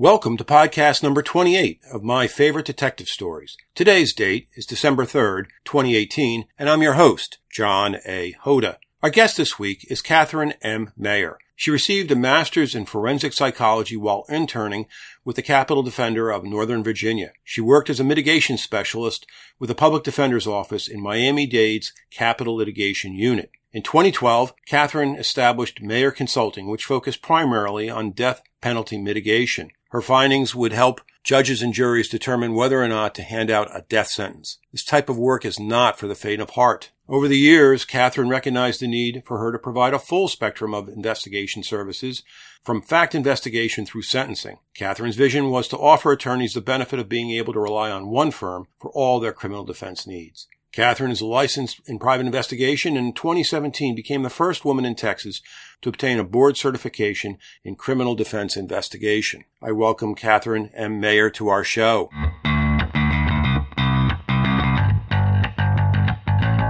Welcome to podcast number 28 of my favorite detective stories. Today's date is December 3rd, 2018, and I'm your host, John A. Hoda. Our guest this week is Catherine M. Mayer. She received a master's in forensic psychology while interning with the Capital Defender of Northern Virginia. She worked as a mitigation specialist with the Public Defender's Office in Miami-Dade's Capital Litigation Unit. In 2012, Catherine established Mayer Consulting, which focused primarily on death penalty mitigation. Her findings would help judges and juries determine whether or not to hand out a death sentence. This type of work is not for the faint of heart. Over the years, Catherine recognized the need for her to provide a full spectrum of investigation services, from fact investigation through sentencing. Catherine's vision was to offer attorneys the benefit of being able to rely on one firm for all their criminal defense needs. Catherine is licensed in private investigation and in 2017 became the first woman in Texas to obtain a board certification in criminal defense investigation. I welcome Catherine M. Mayer to our show.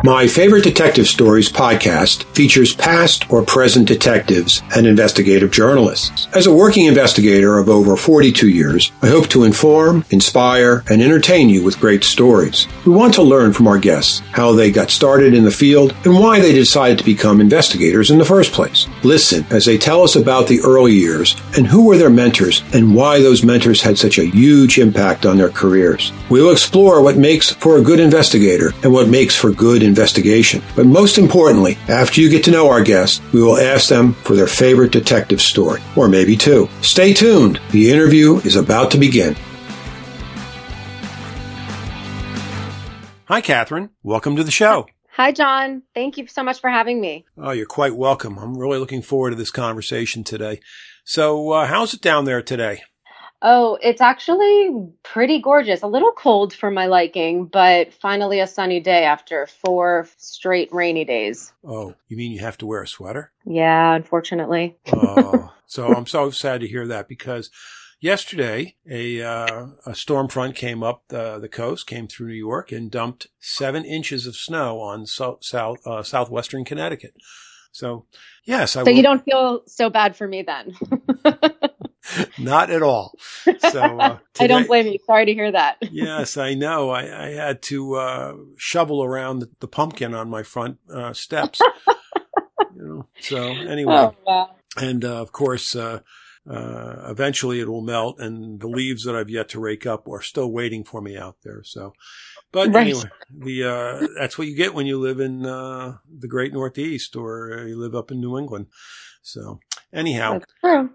My Favorite Detective Stories podcast features past or present detectives and investigative journalists. As a working investigator of over 42 years, I hope to inform, inspire, and entertain you with great stories. We want to learn from our guests how they got started in the field and why they decided to become investigators in the first place. Listen as they tell us about the early years and who were their mentors and why those mentors had such a huge impact on their careers. We will explore what makes for a good investigator and what makes for good investigation. But most importantly, after you get to know our guests, we will ask them for their favorite detective story, or maybe two. Stay tuned. The interview is about to begin. Hi, Catherine. Welcome to the show. Hi, John. Thank you so much for having me. Oh, you're quite welcome. I'm really looking forward to this conversation today. So, uh, how's it down there today? Oh, it's actually pretty gorgeous. A little cold for my liking, but finally a sunny day after four straight rainy days. Oh, you mean you have to wear a sweater? Yeah, unfortunately. oh, so I'm so sad to hear that because yesterday a uh, a storm front came up the, the coast, came through New York, and dumped seven inches of snow on so, south uh, southwestern Connecticut. So yes, I. So will, you don't feel so bad for me then. Not at all. So uh, today, I don't blame you. Sorry to hear that. yes, I know. I, I had to uh, shovel around the, the, pumpkin on my front uh, steps. you know. So anyway, oh, wow. and uh, of course. Uh, uh, eventually it will melt and the leaves that I've yet to rake up are still waiting for me out there. So, but right. anyway, the, uh, that's what you get when you live in, uh, the great Northeast or you live up in New England. So anyhow,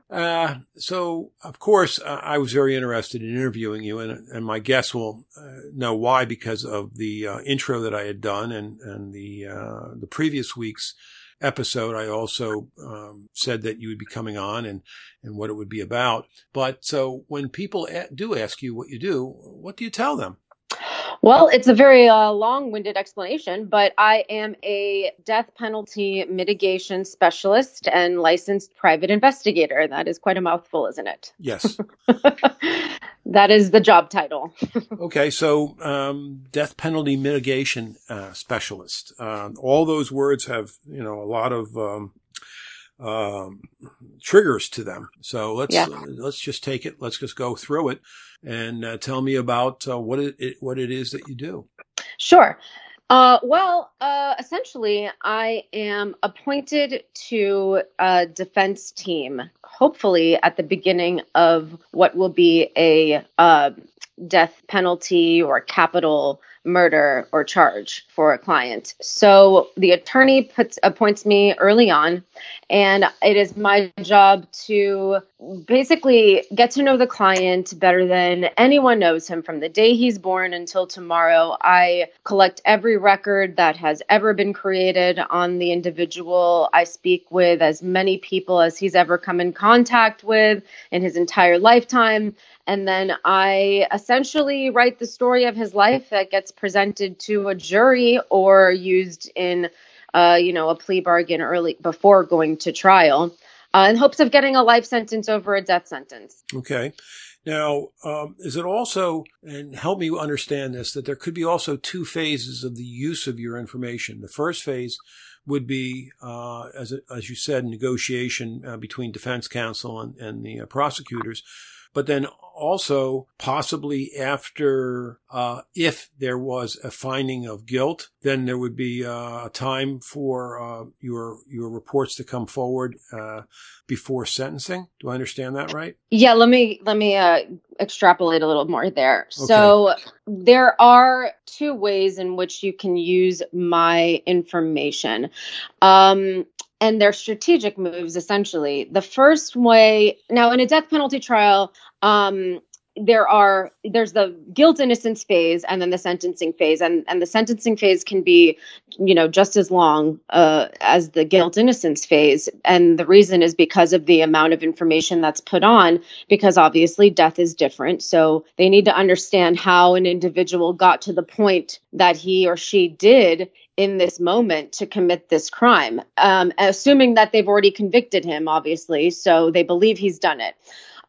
uh, so of course uh, I was very interested in interviewing you, and and my guests will uh, know why because of the uh, intro that I had done and and the uh, the previous week's episode. I also um, said that you would be coming on and and what it would be about. But so when people a- do ask you what you do, what do you tell them? Well, it's a very uh, long winded explanation, but I am a death penalty mitigation specialist and licensed private investigator. That is quite a mouthful, isn't it? Yes. that is the job title. okay, so um, death penalty mitigation uh, specialist. Uh, all those words have, you know, a lot of. Um, um, triggers to them. So let's yeah. uh, let's just take it. Let's just go through it and uh, tell me about uh, what it, it, what it is that you do. Sure. Uh, well, uh, essentially, I am appointed to a defense team, hopefully at the beginning of what will be a uh, death penalty or capital murder or charge for a client. So the attorney puts appoints me early on and it is my job to basically get to know the client better than anyone knows him from the day he's born until tomorrow. I collect every record that has ever been created on the individual. I speak with as many people as he's ever come in contact with in his entire lifetime and then I essentially write the story of his life that gets presented to a jury or used in, uh, you know, a plea bargain early before going to trial, uh, in hopes of getting a life sentence over a death sentence. Okay. Now, um, is it also, and help me understand this, that there could be also two phases of the use of your information. The first phase would be, uh, as as you said, negotiation uh, between defense counsel and, and the uh, prosecutors. but then also possibly after, uh, if there was a finding of guilt, then there would be uh, a time for uh, your your reports to come forward uh, before sentencing. Do I understand that right? Yeah. Let me let me uh, extrapolate a little more there. Okay. So there are two ways in which you can use my information. Um, and their strategic moves essentially. The first way, now in a death penalty trial, um, there are there's the guilt innocence phase and then the sentencing phase. And and the sentencing phase can be you know just as long uh, as the guilt innocence phase. And the reason is because of the amount of information that's put on because obviously death is different. So they need to understand how an individual got to the point that he or she did in this moment to commit this crime, um, assuming that they've already convicted him, obviously, so they believe he's done it.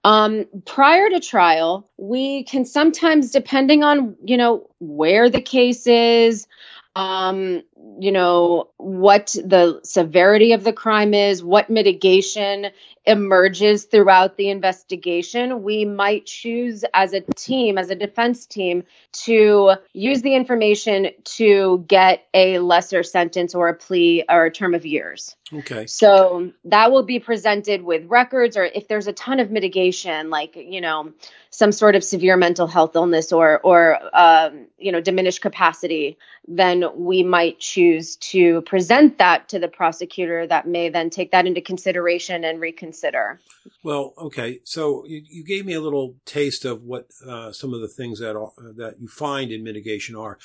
Um, prior to trial, we can sometimes, depending on you know where the case is, um, you know, what the severity of the crime is, what mitigation emerges throughout the investigation, we might choose as a team, as a defense team, to use the information to get a lesser sentence or a plea or a term of years. Okay. So that will be presented with records, or if there's a ton of mitigation, like, you know, some sort of severe mental health illness or, or, um, you know, diminished capacity, then we might choose to present that to the prosecutor that may then take that into consideration and reconsider. Well, okay. So you, you gave me a little taste of what uh, some of the things that are, that you find in mitigation are.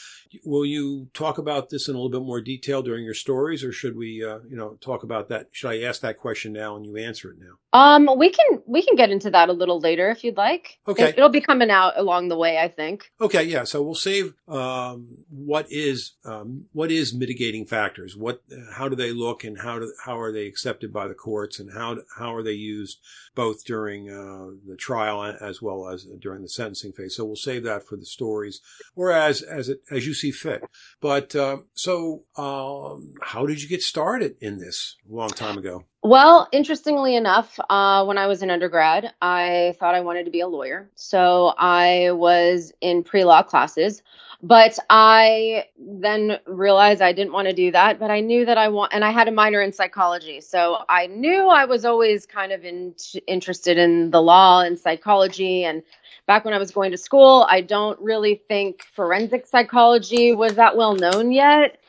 Will you talk about this in a little bit more detail during your stories, or should we, uh, you know, talk about that? Should I ask that question now and you answer it now? Um, we can we can get into that a little later if you'd like. Okay, it, will be coming out along the way, I think. Okay, yeah. So we'll save um, what is um, what is mitigating factors. What how do they look, and how do how are they accepted by the courts, and how how are they used both during uh, the trial as well as during the sentencing phase. So we'll save that for the stories or as as it as you see fit. But uh, so, um, how did you get started in this a long time ago? Well, interestingly enough, uh, when I was an undergrad, I thought I wanted to be a lawyer. So I was in pre law classes, but I then realized I didn't want to do that. But I knew that I want, and I had a minor in psychology. So I knew I was always kind of in, interested in the law and psychology. And back when I was going to school, I don't really think forensic psychology was that well known yet.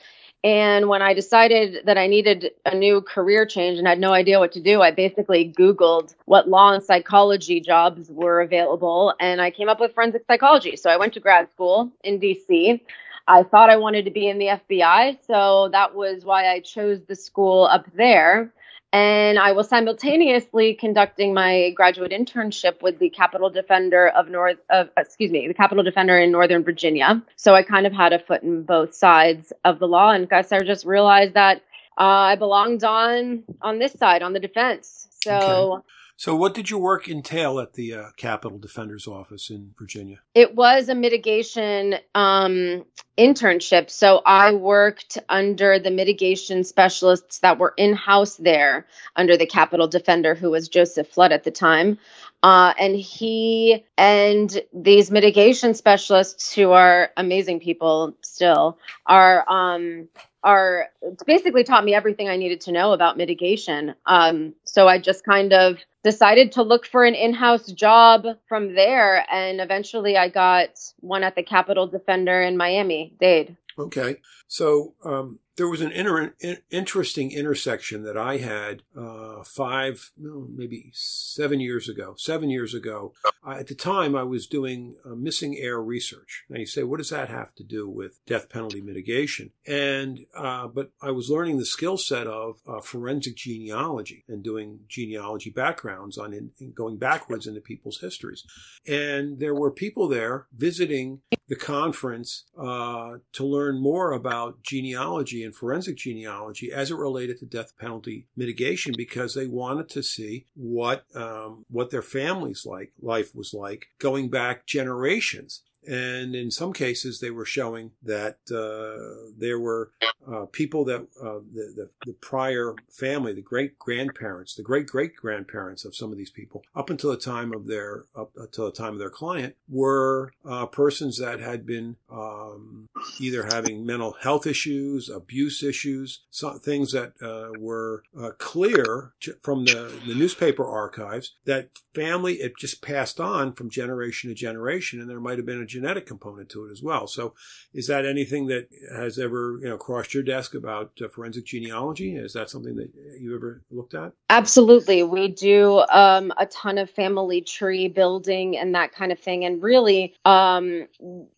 And when I decided that I needed a new career change and had no idea what to do, I basically Googled what law and psychology jobs were available and I came up with forensic psychology. So I went to grad school in DC. I thought I wanted to be in the FBI, so that was why I chose the school up there and I was simultaneously conducting my graduate internship with the Capital Defender of North of excuse me, the Capital Defender in Northern Virginia. So I kind of had a foot in both sides of the law, and guess I just realized that uh, I belonged on on this side, on the defense. So. Okay. So, what did your work entail at the uh, Capital Defender's Office in Virginia? It was a mitigation um, internship. So, I worked under the mitigation specialists that were in house there under the Capital Defender, who was Joseph Flood at the time. Uh, and he and these mitigation specialists, who are amazing people still, are um, are basically taught me everything I needed to know about mitigation. Um, so I just kind of decided to look for an in-house job from there, and eventually I got one at the Capital Defender in Miami Dade. Okay, so um, there was an inter- interesting intersection that I had uh, five, no, maybe seven years ago. Seven years ago, I, at the time, I was doing uh, missing heir research. Now you say, what does that have to do with death penalty mitigation? And uh, but I was learning the skill set of uh, forensic genealogy and doing genealogy backgrounds on in, in going backwards into people's histories. And there were people there visiting the conference uh, to learn more about genealogy and forensic genealogy as it related to death penalty mitigation because they wanted to see what um, what their families like life was like going back generations And in some cases, they were showing that uh, there were uh, people that uh, the, the, the prior family, the great grandparents, the great great grandparents of some of these people, up until the time of their up until the time of their client, were uh, persons that had been um, either having mental health issues, abuse issues, some things that uh, were uh, clear from the, the newspaper archives that family it just passed on from generation to generation, and there might have been a genetic component to it as well. So, is that anything that has ever you know crossed your desk about uh, forensic genealogy? Is that something that you ever looked at? Absolutely, we do um, a ton of family tree building and that kind of thing, and really, um,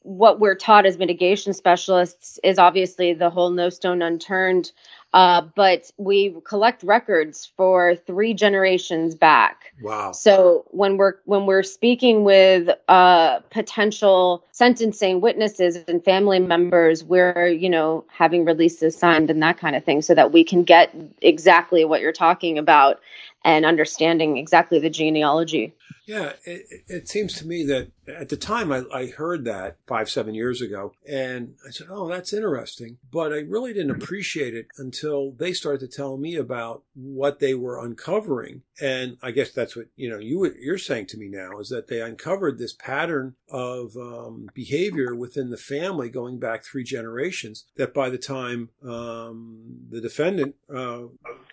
what we're taught as mitigation specialists is obviously the whole no stone unturned uh, but we collect records for three generations back. Wow! So when we're when we're speaking with uh, potential sentencing witnesses and family members, we're you know having releases signed and that kind of thing, so that we can get exactly what you're talking about and understanding exactly the genealogy. Yeah, it, it, seems to me that at the time I, I, heard that five, seven years ago, and I said, oh, that's interesting. But I really didn't appreciate it until they started to tell me about what they were uncovering. And I guess that's what, you know, you, you're saying to me now is that they uncovered this pattern of um, behavior within the family going back three generations that by the time um, the defendant uh,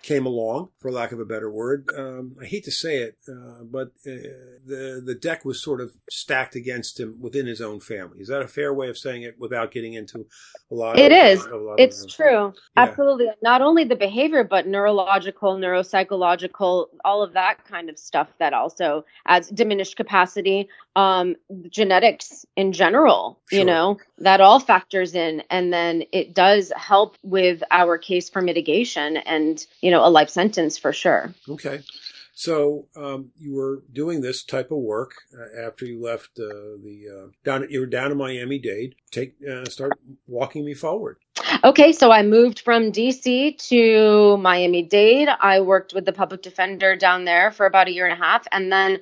came along, for lack of a better word, um, I hate to say it, uh, but uh, the the deck was sort of stacked against him within his own family. Is that a fair way of saying it without getting into a lot? It of, is. it's of, true. Yeah. Absolutely. Not only the behavior, but neurological, neuropsychological, all of that kind of stuff that also adds diminished capacity. Um, genetics in general, sure. you know, that all factors in, and then it does help with our case for mitigation and you know a life sentence for sure. Okay. So um, you were doing this type of work uh, after you left uh, the uh, down. You were down in Miami Dade. Take uh, start walking me forward. Okay, so I moved from DC to Miami Dade. I worked with the public defender down there for about a year and a half, and then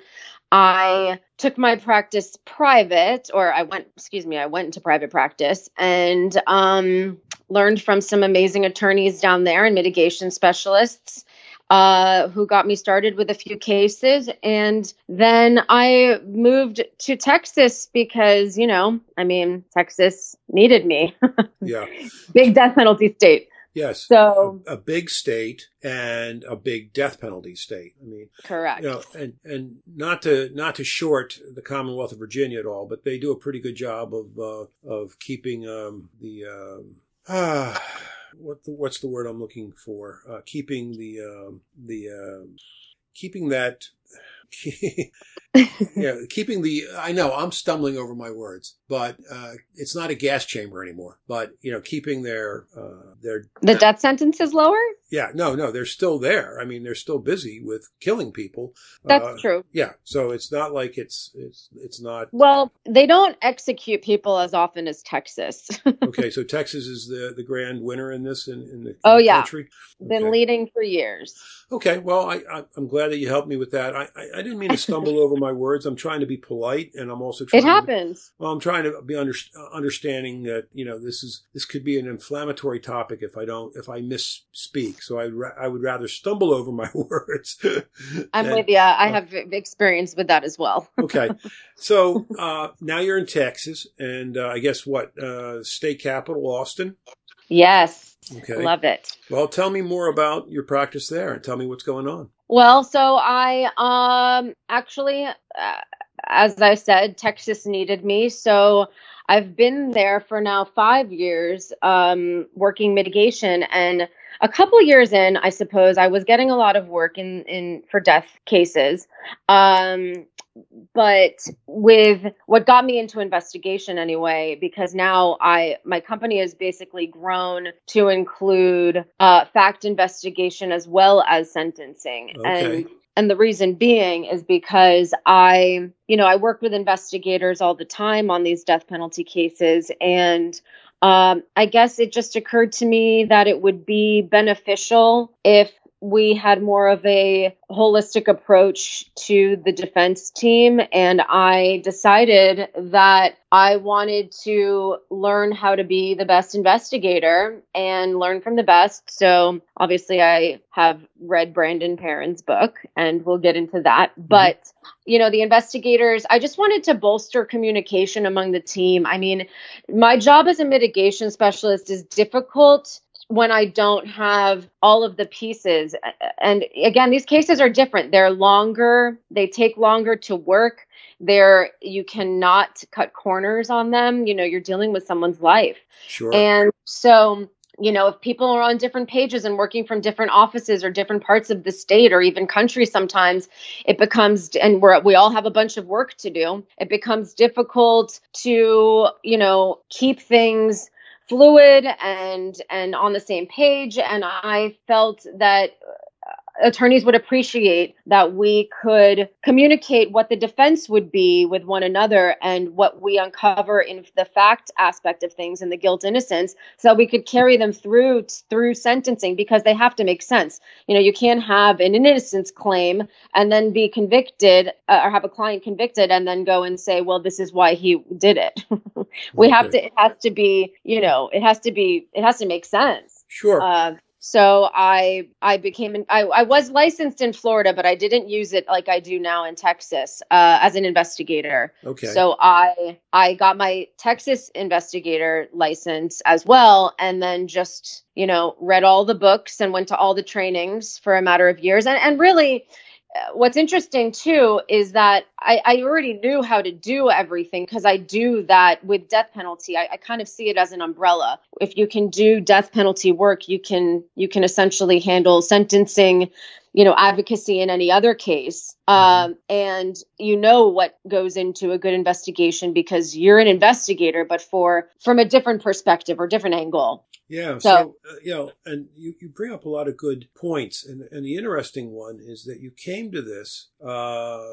I took my practice private, or I went. Excuse me, I went into private practice and um, learned from some amazing attorneys down there and mitigation specialists uh, who got me started with a few cases. And then I moved to Texas because, you know, I mean, Texas needed me. yeah. Big death penalty state. Yes. So a, a, big state and a big death penalty state. I mean, correct. You know, and and not to not to short the Commonwealth of Virginia at all, but they do a pretty good job of uh, of keeping um, the um, ah what the, what's the word I'm looking for? Uh, keeping the um, the uh, keeping that yeah, keeping the I know I'm stumbling over my words, but uh, it's not a gas chamber anymore. But you know, keeping their uh, their the death sentences lower. Yeah, no, no, they're still there. I mean, they're still busy with killing people. That's uh, true. Yeah, so it's not like it's it's it's not. Well, they don't execute people as often as Texas. okay, so Texas is the the grand winner in this in, in the, in oh the yeah country. Okay. Been leading for years. Okay, well, I, I am glad that you helped me with that. I I, I didn't mean to stumble over my words. I'm trying to be polite, and I'm also trying it happens. To, well, I'm trying to be under, understanding that you know this is this could be an inflammatory topic if I don't if I misspeak. So I I would rather stumble over my words. I'm and, with you. I uh, have experience with that as well. okay, so uh, now you're in Texas, and uh, I guess what uh, state capital, Austin. Yes. Okay. Love it. Well, tell me more about your practice there, and tell me what's going on. Well, so I um actually, uh, as I said, Texas needed me, so I've been there for now five years, um, working mitigation, and a couple years in, I suppose I was getting a lot of work in in for death cases. Um, but with what got me into investigation anyway because now i my company has basically grown to include uh, fact investigation as well as sentencing okay. and and the reason being is because i you know i work with investigators all the time on these death penalty cases and um, I guess it just occurred to me that it would be beneficial if we had more of a holistic approach to the defense team. And I decided that I wanted to learn how to be the best investigator and learn from the best. So obviously, I have read Brandon Perron's book, and we'll get into that. Mm-hmm. But you know, the investigators, I just wanted to bolster communication among the team. I mean, my job as a mitigation specialist is difficult when I don't have all of the pieces. And again, these cases are different. They're longer, they take longer to work. They're you cannot cut corners on them. You know, you're dealing with someone's life. Sure. And so you know, if people are on different pages and working from different offices or different parts of the state or even country, sometimes it becomes, and we're, we all have a bunch of work to do. It becomes difficult to, you know, keep things fluid and and on the same page. And i felt that attorneys would appreciate that we could communicate what the defense would be with one another and what we uncover in the fact aspect of things and the guilt innocence so we could carry them through through sentencing because they have to make sense. You know you can't have an innocence claim and then be convicted uh, or have a client convicted and then go and say well this is why he did it. We okay. have to it has to be you know it has to be it has to make sense. Sure. Uh, so I I became I, I was licensed in Florida, but I didn't use it like I do now in Texas uh, as an investigator. Okay. So I I got my Texas investigator license as well, and then just you know read all the books and went to all the trainings for a matter of years, and and really what's interesting too is that I, I already knew how to do everything because I do that with death penalty. I, I, kind of see it as an umbrella. If you can do death penalty work, you can you can essentially handle sentencing, you know, advocacy in any other case. Mm-hmm. Um, and you know what goes into a good investigation because you're an investigator, but for from a different perspective or different angle. Yeah. So, so uh, you know, and you, you bring up a lot of good points. And, and the interesting one is that you came to this uh,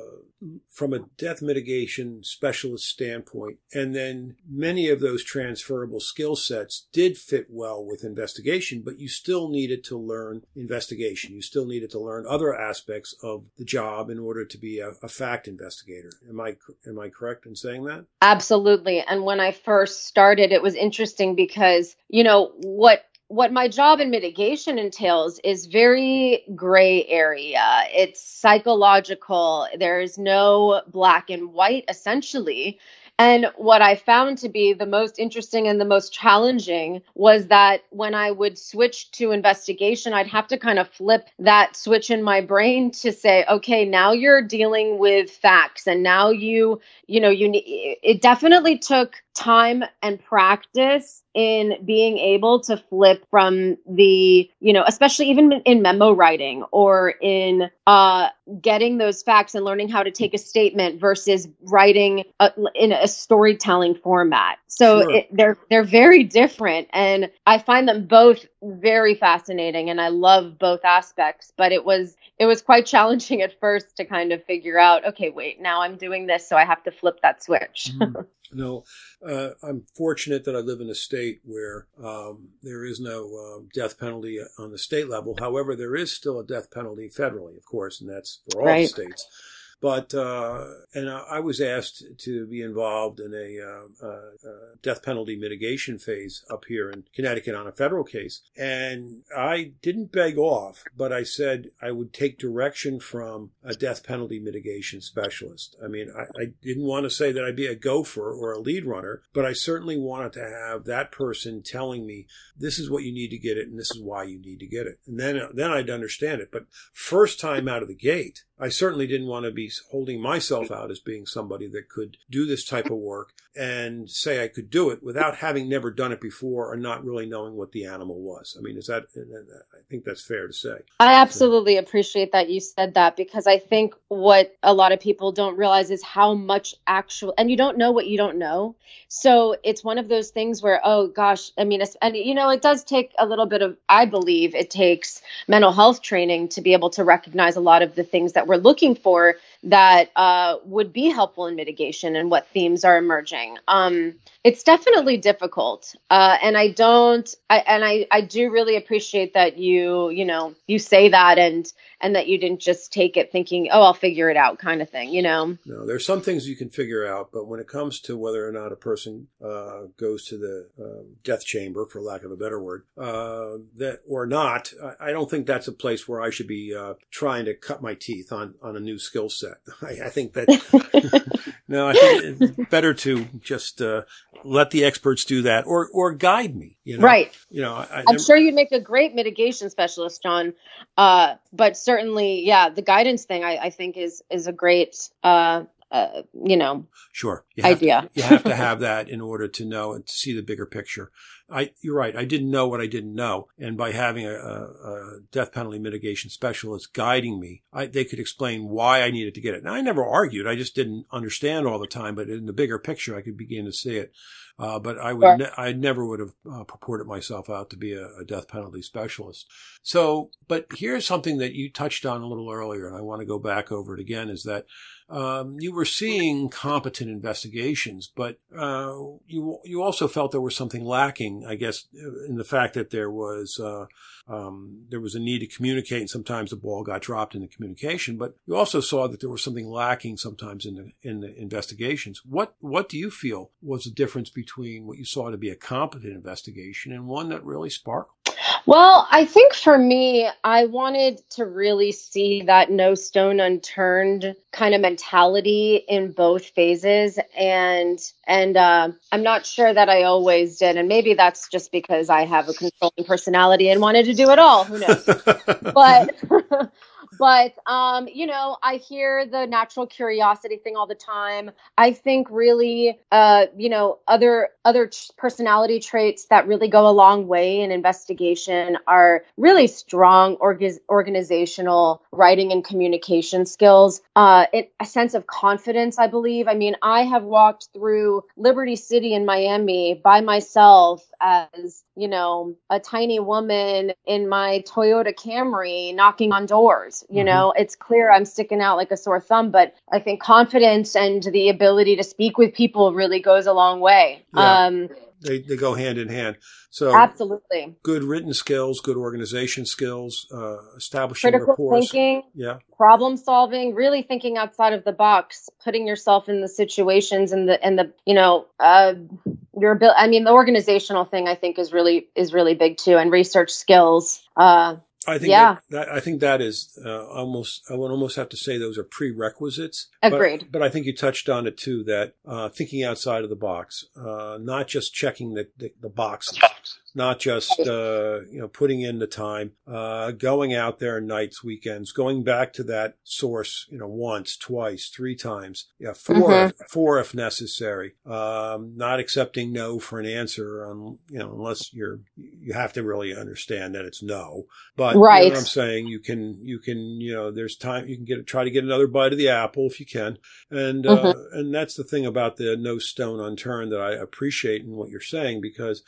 from a death mitigation specialist standpoint. And then many of those transferable skill sets did fit well with investigation, but you still needed to learn investigation. You still needed to learn other aspects of the job in order to be a, a fact investigator. Am I, am I correct in saying that? Absolutely. And when I first started, it was interesting because, you know, what what my job in mitigation entails is very gray area. It's psychological. There's no black and white essentially. And what I found to be the most interesting and the most challenging was that when I would switch to investigation, I'd have to kind of flip that switch in my brain to say, okay, now you're dealing with facts and now you, you know, you need, it definitely took time and practice in being able to flip from the, you know, especially even in memo writing or in uh, getting those facts and learning how to take a statement versus writing a, in a storytelling format. So sure. it, they're they're very different, and I find them both very fascinating, and I love both aspects. But it was it was quite challenging at first to kind of figure out, okay, wait, now I'm doing this, so I have to flip that switch. mm No, uh, I'm fortunate that I live in a state where um, there is no uh, death penalty on the state level. However, there is still a death penalty federally, of course, and that's for all right. states. But uh, and I was asked to be involved in a uh, uh, uh, death penalty mitigation phase up here in Connecticut on a federal case, and I didn't beg off, but I said I would take direction from a death penalty mitigation specialist. I mean, I, I didn't want to say that I'd be a gopher or a lead runner, but I certainly wanted to have that person telling me this is what you need to get it and this is why you need to get it, and then then I'd understand it. But first time out of the gate, I certainly didn't want to be holding myself out as being somebody that could do this type of work and say I could do it without having never done it before or not really knowing what the animal was. I mean, is that, uh, uh, I think that's fair to say. I absolutely so. appreciate that you said that because I think what a lot of people don't realize is how much actual, and you don't know what you don't know. So it's one of those things where, oh gosh, I mean, and you know, it does take a little bit of, I believe it takes mental health training to be able to recognize a lot of the things that we're looking for that uh, would be helpful in mitigation and what themes are emerging. Um, it's definitely difficult, uh, and I don't, I, and I, I do really appreciate that you, you know, you say that and and that you didn't just take it thinking, oh, I'll figure it out, kind of thing, you know. No, there's some things you can figure out, but when it comes to whether or not a person uh, goes to the um, death chamber, for lack of a better word, uh, that or not, I, I, don't think that's a place where I should be uh, trying to cut my teeth on on a new skill set. I, I think that no, I think it's better to just uh, let the experts do that or or guide me. You know? Right. You know, I, am sure you'd make a great mitigation specialist, John. Uh, but certainly, yeah, the guidance thing I, I think is is a great uh, uh, you know, sure you idea. To, you have to have that in order to know and to see the bigger picture. I, you're right. I didn't know what I didn't know, and by having a, a death penalty mitigation specialist guiding me, I, they could explain why I needed to get it. Now, I never argued. I just didn't understand all the time, but in the bigger picture, I could begin to see it. Uh, but I would, sure. ne- I never would have uh, purported myself out to be a, a, death penalty specialist. So, but here's something that you touched on a little earlier, and I want to go back over it again: is that um, you were seeing competent investigations, but uh, you you also felt there was something lacking, I guess, in the fact that there was uh, um, there was a need to communicate, and sometimes the ball got dropped in the communication. But you also saw that there was something lacking sometimes in the in the investigations. What what do you feel was the difference between what you saw to be a competent investigation and one that really sparkled? Well, I think for me, I wanted to really see that no stone unturned kind of mentality in both phases, and and uh, I'm not sure that I always did, and maybe that's just because I have a controlling personality and wanted to do it all. Who knows? but but um, you know, I hear the natural curiosity thing all the time. I think really, uh, you know, other other personality traits that really go a long way in investigation are really strong org- organizational writing and communication skills. Uh, it, a sense of confidence, I believe. I mean, I have walked through Liberty City in Miami by myself as you know a tiny woman in my Toyota Camry knocking on doors you mm-hmm. know, it's clear I'm sticking out like a sore thumb, but I think confidence and the ability to speak with people really goes a long way. Yeah. Um, they, they go hand in hand. So absolutely good written skills, good organization skills, uh, establishing critical rapport, thinking, yeah, problem solving, really thinking outside of the box, putting yourself in the situations and the and the you know uh, your ability. I mean, the organizational thing I think is really is really big too, and research skills. Uh, I think yeah. That, that, I think that is uh, almost I would almost have to say those are prerequisites. Agreed. But, but I think you touched on it too that uh, thinking outside of the box, uh, not just checking the the, the boxes, not just uh, you know putting in the time, uh, going out there nights, weekends, going back to that source, you know, once, twice, three times, yeah, 4 mm-hmm. four if necessary. Um, not accepting no for an answer, on you know, unless you're you have to really understand that it's no. But right. You know I'm saying you can you can you know there's time you can get try to get another bite of the apple if you can, and uh, mm-hmm. and that's the thing about the no stone unturned that I appreciate in what you're saying because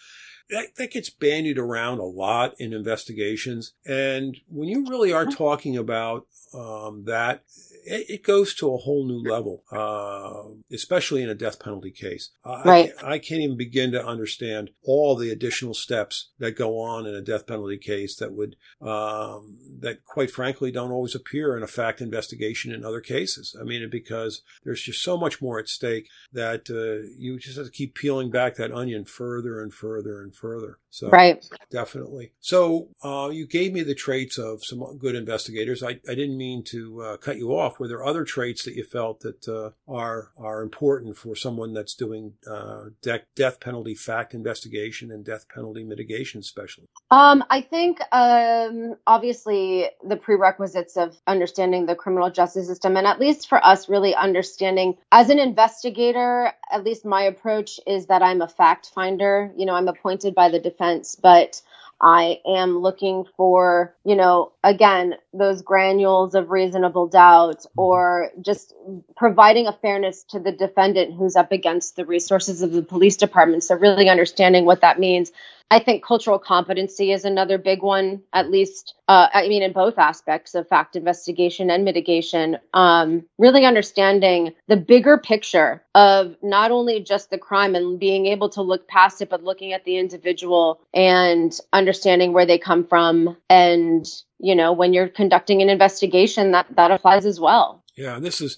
that, that gets bandied around a lot in investigations. And when you really are talking about um, that, it, it, goes to a whole new level, uh, especially in a death penalty case. Right. I, I, can't even begin to understand all the additional steps that go on in a death penalty case that would, um, that quite frankly don't always appear in a fact investigation in other cases. I mean, because there's just so much more at stake that uh, you just have to keep peeling back that onion further and further and further. So right. definitely. So uh, you gave me the traits of some good investigators. I, I didn't mean to uh, cut you off were there other traits that you felt that uh, are are important for someone that's doing uh, de- death penalty fact investigation and death penalty mitigation, especially? Um, I think um, obviously the prerequisites of understanding the criminal justice system, and at least for us, really understanding as an investigator. At least my approach is that I'm a fact finder. You know, I'm appointed by the defense, but I am looking for, you know, again, those granules of reasonable doubt mm-hmm. or just providing a fairness to the defendant who's up against the resources of the police department. So really understanding what that means. I think cultural competency is another big one, at least, uh, I mean, in both aspects of fact investigation and mitigation. Um, really understanding the bigger picture of not only just the crime and being able to look past it, but looking at the individual and understanding where they come from. And, you know, when you're conducting an investigation, that, that applies as well. Yeah, this is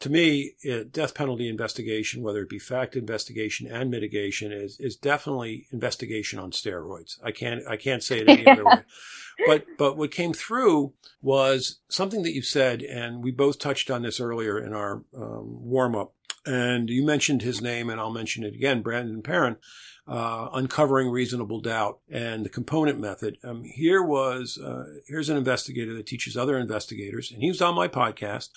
to me, death penalty investigation, whether it be fact investigation and mitigation, is is definitely investigation on steroids. I can't I can't say it any other way. But but what came through was something that you said, and we both touched on this earlier in our um, warm up. And you mentioned his name, and I'll mention it again, Brandon Perron. Uh, uncovering reasonable doubt and the component method. Um, here was uh, here's an investigator that teaches other investigators, and he was on my podcast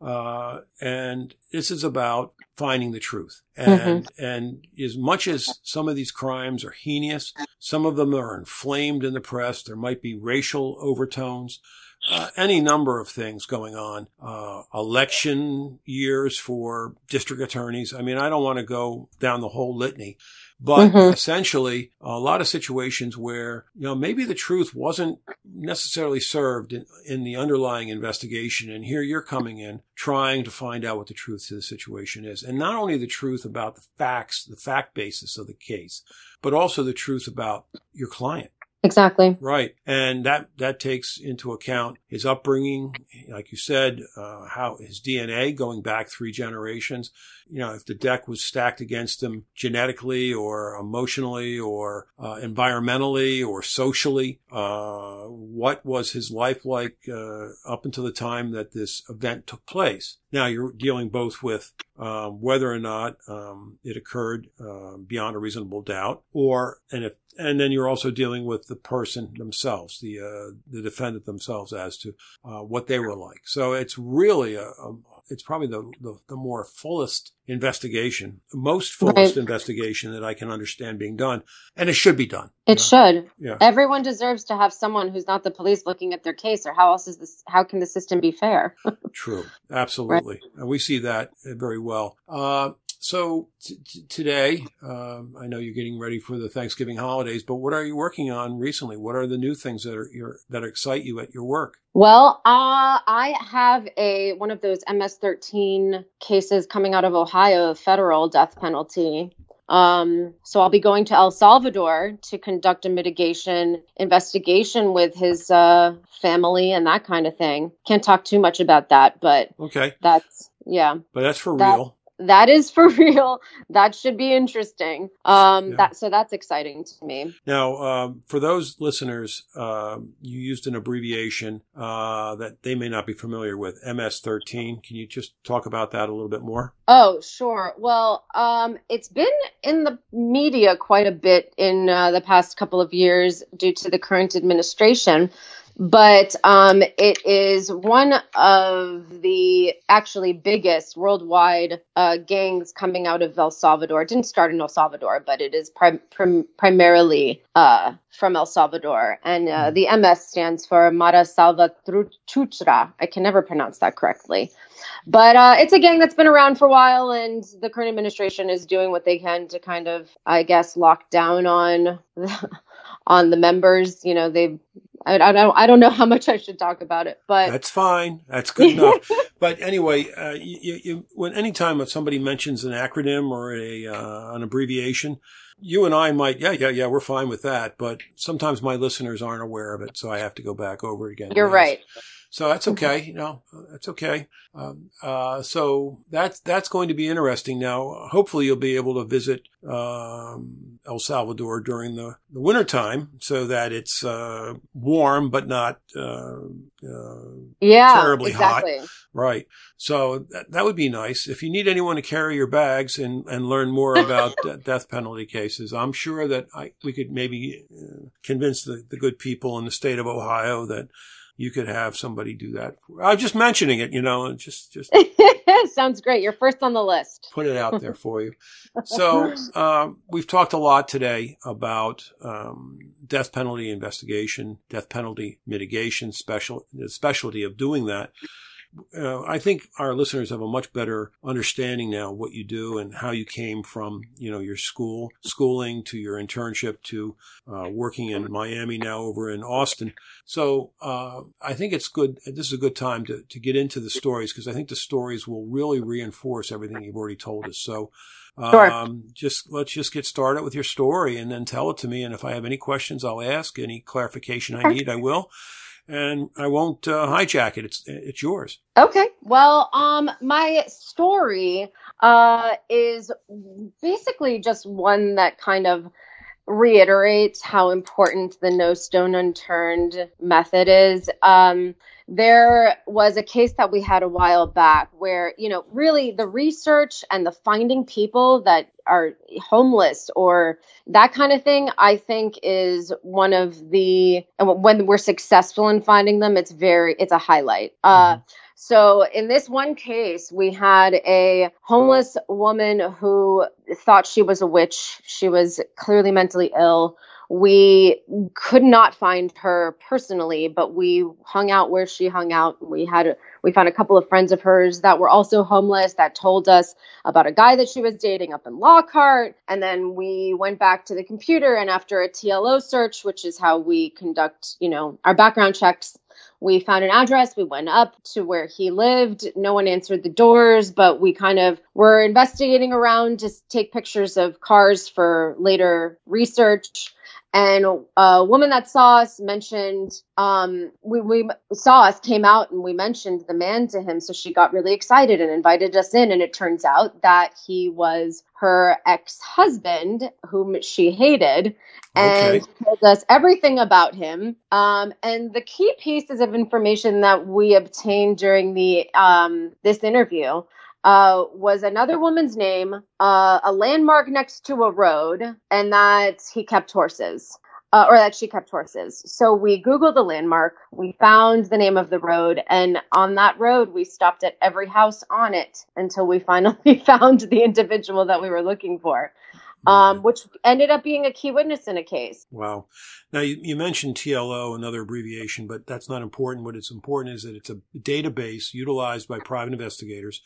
uh, and this is about finding the truth. And, mm-hmm. and as much as some of these crimes are heinous, some of them are inflamed in the press. There might be racial overtones. Uh, any number of things going on. Uh, election years for district attorneys. I mean, I don't want to go down the whole litany, but mm-hmm. essentially, a lot of situations where, you know, maybe the truth wasn't necessarily served in, in, the underlying investigation. And here you're coming in trying to find out what the truth to the situation is. And not only the truth about the facts, the fact basis of the case, but also the truth about your client. Exactly. Right. And that, that takes into account his upbringing, like you said, uh, how his DNA going back three generations. You know, if the deck was stacked against him genetically or emotionally or uh, environmentally or socially, uh, what was his life like uh, up until the time that this event took place? Now you're dealing both with um, whether or not um, it occurred uh, beyond a reasonable doubt, or and if and then you're also dealing with the person themselves, the uh, the defendant themselves, as to uh, what they were like. So it's really a, a it's probably the, the, the more fullest investigation, most fullest right. investigation that I can understand being done, and it should be done. It should. Yeah. Everyone deserves to have someone who's not the police looking at their case, or how else is this? How can the system be fair? True, absolutely, right. and we see that very well. Uh, so t- t- today, um, I know you're getting ready for the Thanksgiving holidays, but what are you working on recently? What are the new things that are your, that excite you at your work? Well, uh, I have a one of those MS-13 cases coming out of Ohio, federal death penalty. Um, so I'll be going to El Salvador to conduct a mitigation investigation with his uh, family and that kind of thing. Can't talk too much about that, but okay, that's yeah. But that's for that, real that is for real. That should be interesting. Um, yeah. that so that's exciting to me. Now, um, for those listeners, uh, you used an abbreviation uh, that they may not be familiar with, MS13. Can you just talk about that a little bit more? Oh, sure. Well, um, it's been in the media quite a bit in uh, the past couple of years due to the current administration but um, it is one of the actually biggest worldwide uh, gangs coming out of El Salvador. It didn't start in El Salvador, but it is prim- prim- primarily uh, from El Salvador. And uh, hmm. the MS stands for Mara Salvatrucha. I can never pronounce that correctly. But uh, it's a gang that's been around for a while, and the current administration is doing what they can to kind of, I guess, lock down on. on the members. You know, they've I, I, don't I don't know how much I should talk about it, but that's fine. That's good enough. but anyway, uh, you, you, when anytime somebody mentions an acronym or a uh, an abbreviation, you and I might, yeah, yeah, yeah, we're fine with that. But sometimes my listeners aren't aware of it, so I have to go back over it again. You're right. So that's okay. You know, that's okay. Um, uh, so that's, that's going to be interesting. Now, hopefully you'll be able to visit, um, El Salvador during the, the winter time so that it's, uh, warm, but not, uh, uh yeah, terribly exactly. hot. Right. So that, that would be nice. If you need anyone to carry your bags and, and learn more about death penalty cases, I'm sure that I, we could maybe uh, convince the, the good people in the state of Ohio that you could have somebody do that. I'm just mentioning it, you know, and just just sounds great. You're first on the list. Put it out there for you. So um, we've talked a lot today about um, death penalty investigation, death penalty mitigation, special the specialty of doing that. Uh, I think our listeners have a much better understanding now what you do and how you came from, you know, your school, schooling to your internship to uh, working in Miami now over in Austin. So uh, I think it's good. This is a good time to, to get into the stories because I think the stories will really reinforce everything you've already told us. So Sure. um, just let's just get started with your story and then tell it to me. And if I have any questions, I'll ask. Any clarification I need, I will. And I won't uh, hijack it. It's it's yours. Okay. Well, um, my story uh, is basically just one that kind of reiterates how important the no stone unturned method is. Um, there was a case that we had a while back where, you know, really the research and the finding people that are homeless or that kind of thing, I think is one of the, and when we're successful in finding them, it's very, it's a highlight. Uh, so in this one case, we had a homeless woman who thought she was a witch. She was clearly mentally ill. We could not find her personally, but we hung out where she hung out. We had we found a couple of friends of hers that were also homeless that told us about a guy that she was dating up in Lockhart. And then we went back to the computer and after a TLO search, which is how we conduct, you know, our background checks, we found an address. We went up to where he lived. No one answered the doors, but we kind of were investigating around to take pictures of cars for later research. And a woman that saw us mentioned, um, we, we saw us, came out, and we mentioned the man to him. So she got really excited and invited us in. And it turns out that he was her ex husband, whom she hated, and Okay. told us everything about him. Um, and the key pieces of information that we obtained during the um, this interview uh, was another woman's name, uh, a landmark next to a road, and that he kept horses. Uh, or that she kept horses. So we Googled the landmark, we found the name of the road, and on that road, we stopped at every house on it until we finally found the individual that we were looking for, um, which ended up being a key witness in a case. Wow. Now you, you mentioned TLO, another abbreviation, but that's not important. What is important is that it's a database utilized by private investigators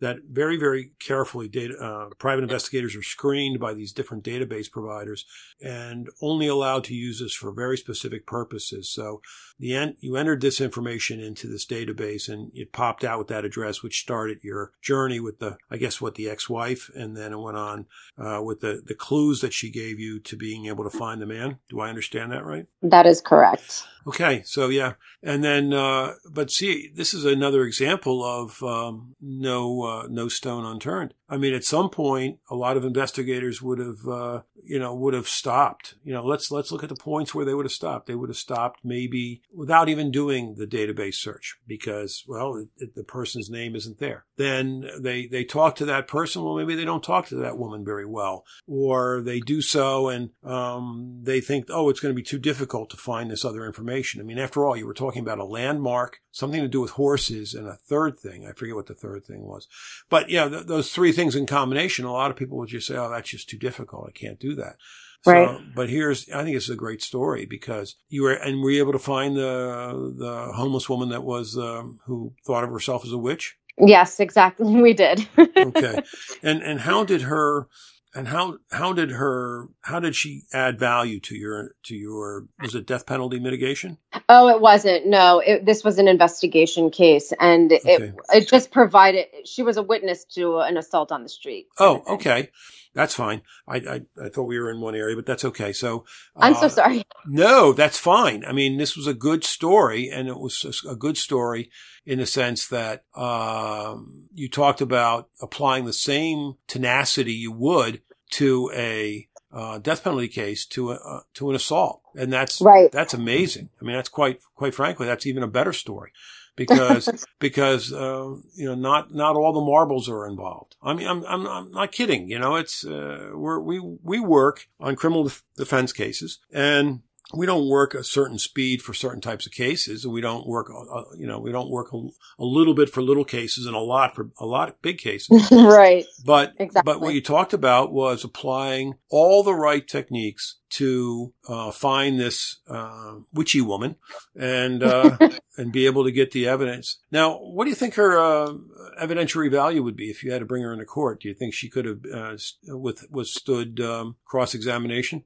that very, very carefully data, uh, private investigators are screened by these different database providers and only allowed to use this for very specific purposes. So the en- you entered this information into this database and it popped out with that address, which started your journey with the, I guess, what the ex-wife, and then it went on uh, with the the clues that she gave you to being able to find the man. Do I understand that right? That is correct. Okay, so yeah, and then, uh, but see, this is another example of um, no uh, Uh, no stone unturned. I mean, at some point, a lot of investigators would have, uh, you know, would have stopped. You know, let's let's look at the points where they would have stopped. They would have stopped maybe without even doing the database search because, well, it, it- the person's name isn't there. Then they they talk to that person. Well, maybe they don't talk to that woman very well, or they do so and um, they think, oh, it's going to be too difficult to find this other information. I mean, after all, you were talking about a landmark, something to do with horses, and a third thing. I forget what the third thing was. But yeah, th- those three things in combination, a lot of people would just say, oh, that's just too difficult. I can't do that. So, Right. but here's, I think it's a great story because you were, and were you able to find the, the homeless woman that was, um, who thought of herself as a witch? Yes, exactly. We did. Okay. and, and how did her, and how, how did her, how did she add value to your, to your, was it death penalty mitigation? Oh, it wasn't. No, it, this was an investigation case, and it Okay. it just provided. She was a witness to an assault on the street. Oh, okay. That's fine. I, I, I thought we were in one area, but that's okay. So, I'm so uh, sorry. No, that's fine. I mean, this was a good story, and it was a a good story in the sense that um, you talked about applying the same tenacity you would to a uh, death penalty case to a uh, to an assault, and that's Right. that's amazing. I mean, that's quite quite frankly, that's even a better story because because uh, you know not not all the marbles are involved. I mean, I'm I'm, I'm not kidding. You know, it's uh, we're, we we work on criminal def- defense cases, and we don't work a certain speed for certain types of cases, and we don't work, uh, you know, we don't work a, a, little bit for little cases and a lot for a lot of big cases. right. But exactly. but what you talked about was applying all the right techniques to uh, find this uh, witchy woman and uh, and be able to get the evidence. Now, what do you think her uh, evidentiary value would be if you had to bring her into court? Do you think she could have uh, with withstood um, cross examination?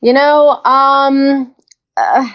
You know, um, uh,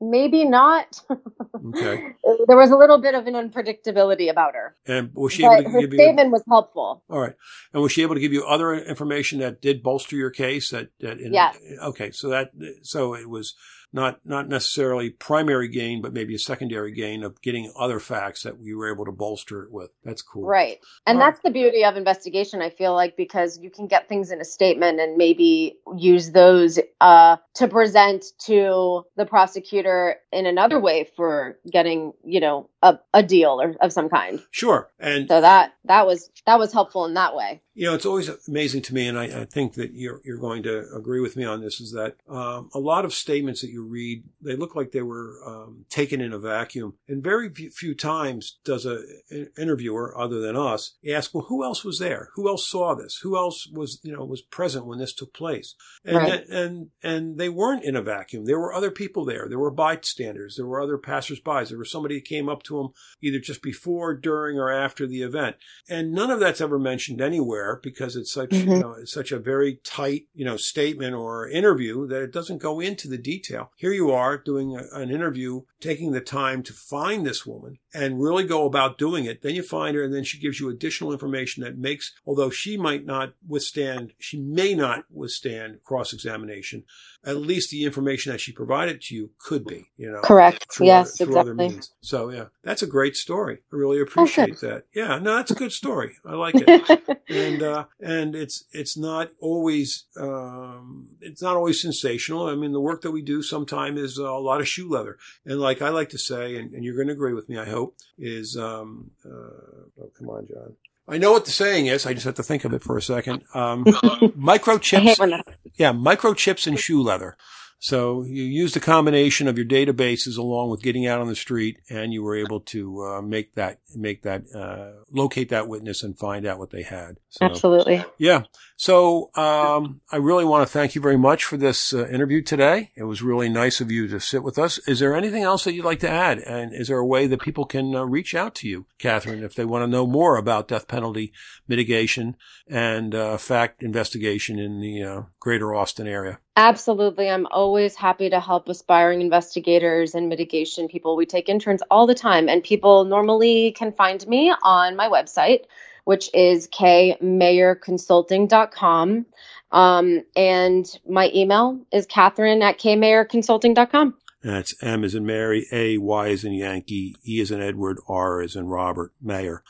maybe not. okay. There was a little bit of an unpredictability about her. And was she able to her give statement you, was helpful. All right. And was she able to give you other information that did bolster your case? That, that in, yes. Okay. So that so it was not not necessarily primary gain, but maybe a secondary gain of getting other facts that we were able to bolster it with. That's cool. Right. And that's the beauty of investigation, I feel like, because you can get things in a statement and maybe use those uh, to present to the prosecutor in another way for getting, you know, a, a deal or of some kind. Sure. And so that that was that was helpful in that way. You know, it's always amazing to me, and I, I think that you're you're going to agree with me on this. Is that um, a lot of statements that you read they look like they were um, taken in a vacuum, and very few times does a an interviewer other than us ask, "Well, who else was there? Who else saw this? Who else was you know was present when this took place?" And right. and and they weren't in a vacuum. There were other people there. There were bystanders. There were other passersby. There was somebody who came up to them either just before, during, or after the event, and none of that's ever mentioned anywhere because it's such mm-hmm. you know it's such a very tight you know statement or interview that it doesn't go into the detail. Here you are doing a, an interview, taking the time to find this woman and really go about doing it. Then you find her, and then she gives you additional information that makes, although she might not withstand, she may not withstand cross examination at least the information that she provided to you could be, you know. Correct. Yes, other, exactly. So yeah, that's a great story. I really appreciate that. Yeah, no, that's a good story. I like it. and uh, and it's it's not always um, it's not always sensational. I mean, the work that we do sometimes is a lot of shoe leather. And like I like to say, and, and you're going to agree with me, I hope, is um, uh, oh come on, John. I know what the saying is. I just have to think of it for a second. Um, microchips. Yeah, microchips and shoe leather. So you used a combination of your databases along with getting out on the street, and you were able to uh, make that make that uh, locate that witness and find out what they had. So, Absolutely. Yeah. So um, I really want to thank you very much for this uh, interview today. It was really nice of you to sit with us. Is there anything else that you'd like to add? And is there a way that people can uh, reach out to you, Catherine, if they want to know more about death penalty mitigation and uh, fact investigation in the uh, greater Austin area? Absolutely. I'm always happy to help aspiring investigators and mitigation people. We take interns all the time, and people normally can find me on my website, which is kmayerconsulting.com. Um, and my email is Catherine at kmayerconsulting.com. That's M as in Mary, A, Y as in Yankee, E as in Edward, R as in Robert, Mayer.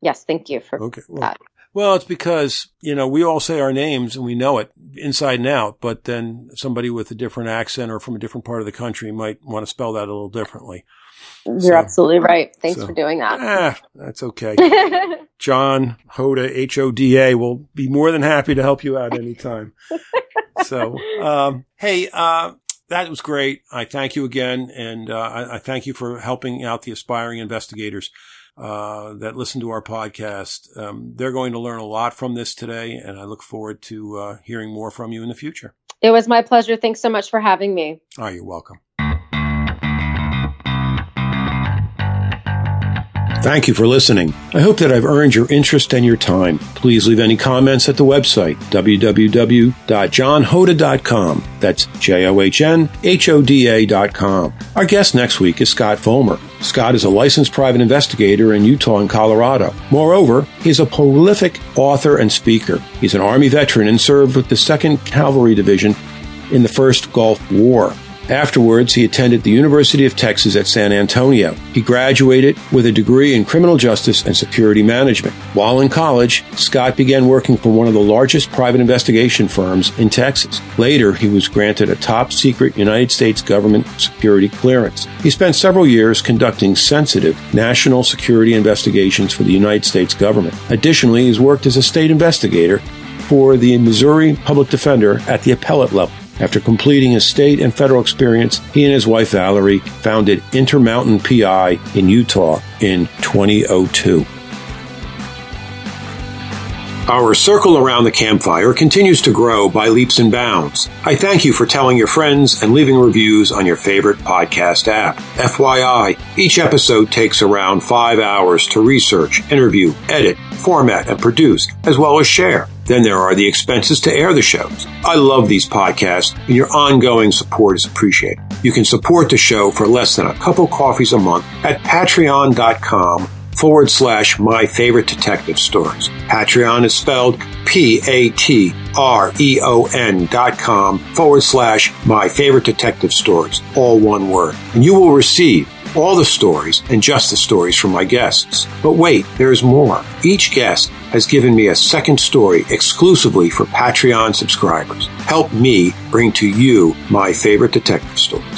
Yes, thank you for okay, well, that. Well, it's because, you know, we all say our names and we know it inside and out, but then somebody with a different accent or from a different part of the country might want to spell that a little differently. You're so, absolutely right. Thanks so, for doing that. Ah, that's okay. John Hoda, H O D A, will be more than happy to help you out anytime. so, um, hey, uh, that was great. I thank you again. And uh, I, I, thank you for helping out the aspiring investigators uh, that listen to our podcast. Um, they're going to learn a lot from this today, and I look forward to uh, hearing more from you in the future. It was my pleasure. Thanks so much for having me. Oh, you're welcome. Thank you for listening. I hope that I've earned your interest and your time. Please leave any comments at the website, www.johnhoda.com. That's J-O-H-N-H-O-D-A.com. Our guest next week is Scott Fulmer. Scott is a licensed private investigator in Utah and Colorado. Moreover, he's a prolific author and speaker. He's an Army veteran and served with the 2nd Cavalry Division in the First Gulf War. Afterwards, he attended the University of Texas at San Antonio. He graduated with a degree in criminal justice and security management. While in college, Scott began working for one of the largest private investigation firms in Texas. Later, he was granted a top secret United States government security clearance. He spent several years conducting sensitive national security investigations for the United States government. Additionally, he's worked as a state investigator for the Missouri Public Defender at the appellate level. After completing his state and federal experience, he and his wife Valerie founded Intermountain PI in Utah in 2002. Our circle around the campfire continues to grow by leaps and bounds. I thank you for telling your friends and leaving reviews on your favorite podcast app. FYI, each episode takes around five hours to research, interview, edit, format, and produce, as well as share. Then there are the expenses to air the shows. I love these podcasts, and your ongoing support is appreciated. You can support the show for less than a couple coffees a month at patreon.com forward slash my favorite detective stories. Patreon is spelled P A T R E O N dot com forward slash my favorite detective stories, all one word. And you will receive all the stories and just the stories from my guests. But wait, there is more. Each guest has given me a second story exclusively for Patreon subscribers. Help me bring to you my favorite detective stories.